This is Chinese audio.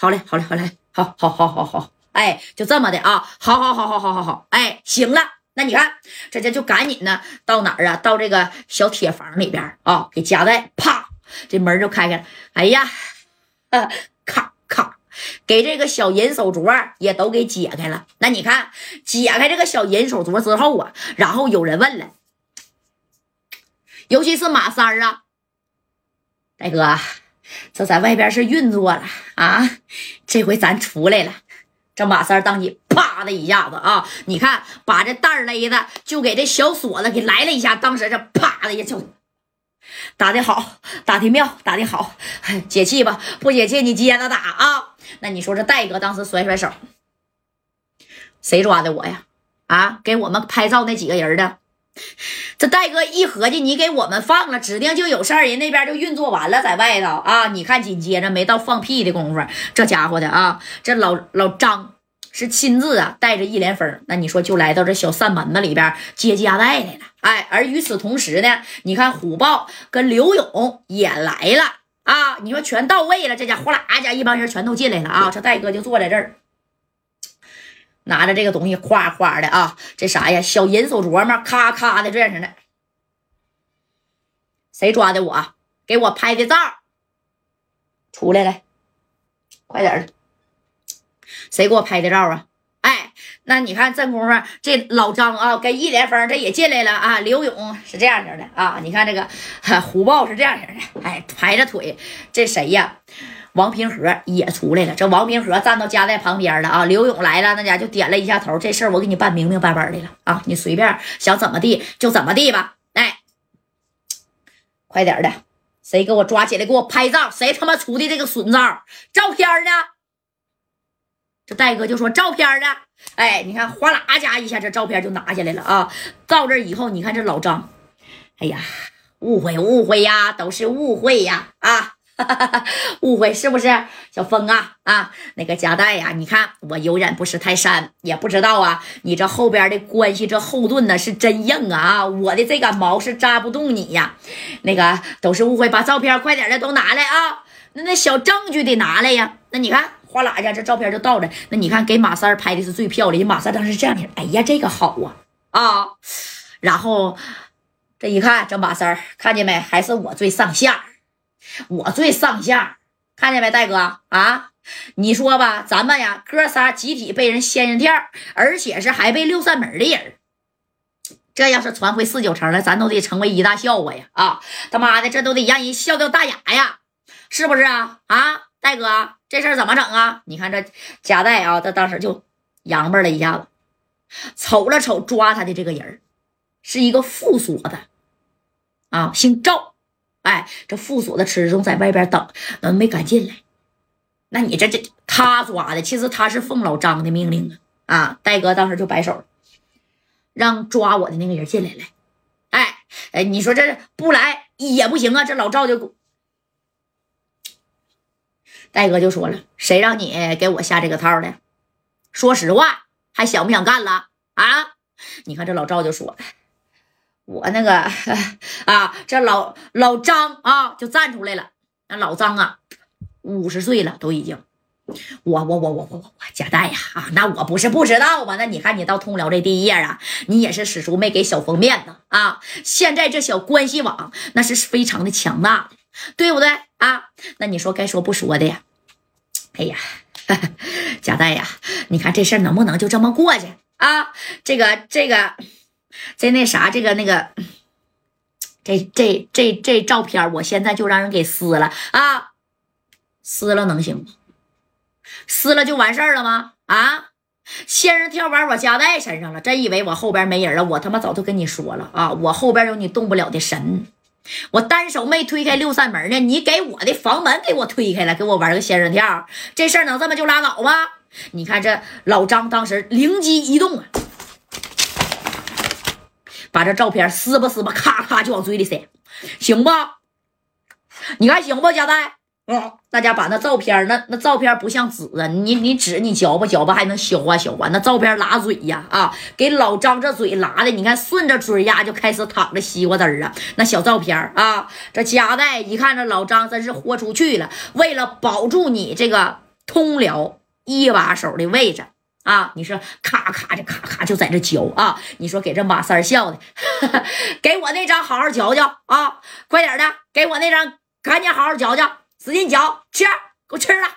好嘞，好嘞，好嘞，好，好，好，好，好，哎，就这么的啊，好，好，好，好，好，好，好，哎，行了，那你看，这家就赶紧呢，到哪儿啊？到这个小铁房里边啊，给夹带，啪，这门就开开了。哎呀，呃，咔咔，给这个小银手镯也都给解开了。那你看，解开这个小银手镯之后啊，然后有人问了，尤其是马三啊，大哥。这在外边是运作了啊！这回咱出来了。这马三当即啪的一下子啊，你看把这袋勒的就给这小锁子给来了一下。当时这啪的一下，打的好，打的妙，打的好，解气吧？不解气你接着打啊！那你说这戴哥当时甩甩手，谁抓的我呀？啊，给我们拍照那几个人的。这戴哥一合计，你给我们放了，指定就有事儿。人那边就运作完了，在外头啊。你看，紧接着没到放屁的功夫，这家伙的啊，这老老张是亲自啊带着一连风，那你说就来到这小扇门子里边接家带来了。哎，而与此同时呢，你看虎豹跟刘勇也来了啊。你说全到位了，这家伙啦家一帮人全都进来了啊。这戴哥就坐在这儿。拿着这个东西哗哗的啊，这啥呀？小银手镯嘛，咔咔的这样式的。谁抓的我？给我拍的照，出来了，快点的。谁给我拍的照啊？哎，那你看这功夫，这老张啊，跟一连峰这也进来了啊。刘勇是这样式的啊，你看这个虎豹是这样式的，哎，排着腿。这谁呀？王平和也出来了，这王平和站到家在旁边了啊。刘勇来了，那家就点了一下头，这事儿我给你办明明白白的了啊，你随便想怎么地就怎么地吧。哎，快点的，谁给我抓起来给我拍照？谁他妈出的这个损照？照片呢？这戴哥就说照片呢。哎，你看哗啦家一下，这照片就拿下来了啊。到这以后，你看这老张，哎呀，误会误会呀，都是误会呀啊。误会是不是小峰啊啊？那个夹带呀，你看我有眼不识泰山，也不知道啊。你这后边的关系，这后盾呢是真硬啊！我的这杆毛是扎不动你呀。那个都是误会，把照片快点的都拿来啊！那那小证据得拿来呀。那你看哗啦一下这照片就到了。那你看给马三拍的是最漂亮，马三当时这样的，哎呀，这个好啊啊！然后这一看，这马三看见没？还是我最上相。我最上相，看见没，戴哥啊？你说吧，咱们呀，哥仨集体被人仙人跳，而且是还被六扇门的人。这要是传回四九城了，咱都得成为一大笑话呀！啊，他妈的，这都得让人笑掉大牙呀，是不是啊？啊，戴哥，这事儿怎么整啊？你看这贾带啊，他当时就扬巴了一下子，瞅了瞅抓他的这个人是一个副所的啊，姓赵。哎，这副所的吃仲在外边等，嗯，没敢进来。那你这这他抓的，其实他是奉老张的命令啊！啊，戴哥当时就摆手，让抓我的那个人进来了。哎哎，你说这不来也不行啊！这老赵就，戴哥就说了：“谁让你给我下这个套的？说实话，还想不想干了啊？”你看这老赵就说。我那个啊，这老老张啊，就站出来了。那老张啊，五十岁了，都已经。我我我我我我我贾带呀啊，那我不是不知道吗？那你看你到通辽这第一页啊，你也是史书没给小峰面子啊。现在这小关系网那是非常的强大的，对不对啊？那你说该说不说的呀？哎呀，贾带呀，你看这事儿能不能就这么过去啊？这个这个。这那啥，这个那个，这这这这照片，我现在就让人给撕了啊！撕了能行吗？撕了就完事儿了吗？啊！仙人跳玩我夹带身上了，真以为我后边没人了？我他妈早就跟你说了啊！我后边有你动不了的神，我单手没推开六扇门呢，你给我的房门给我推开了，给我玩个仙人跳，这事儿能这么就拉倒吗？你看这老张当时灵机一动啊！把这照片撕吧撕吧，咔咔就往嘴里塞，行不？你看行不？佳代，嗯，大家把那照片，那那照片不像纸啊，你你纸你嚼吧嚼吧还能消化消化，那照片拉嘴呀啊，给老张这嘴拉的，你看顺着嘴呀就开始淌着西瓜汁儿啊。那小照片啊，这佳代一看这老张真是豁出去了，为了保住你这个通辽一把手的位置啊！你说咔咔的咔咔就在这嚼啊！你说给这马三笑的，给我那张好好嚼嚼啊！快点的，给我那张赶紧好好嚼嚼，使劲嚼，吃，给我吃了。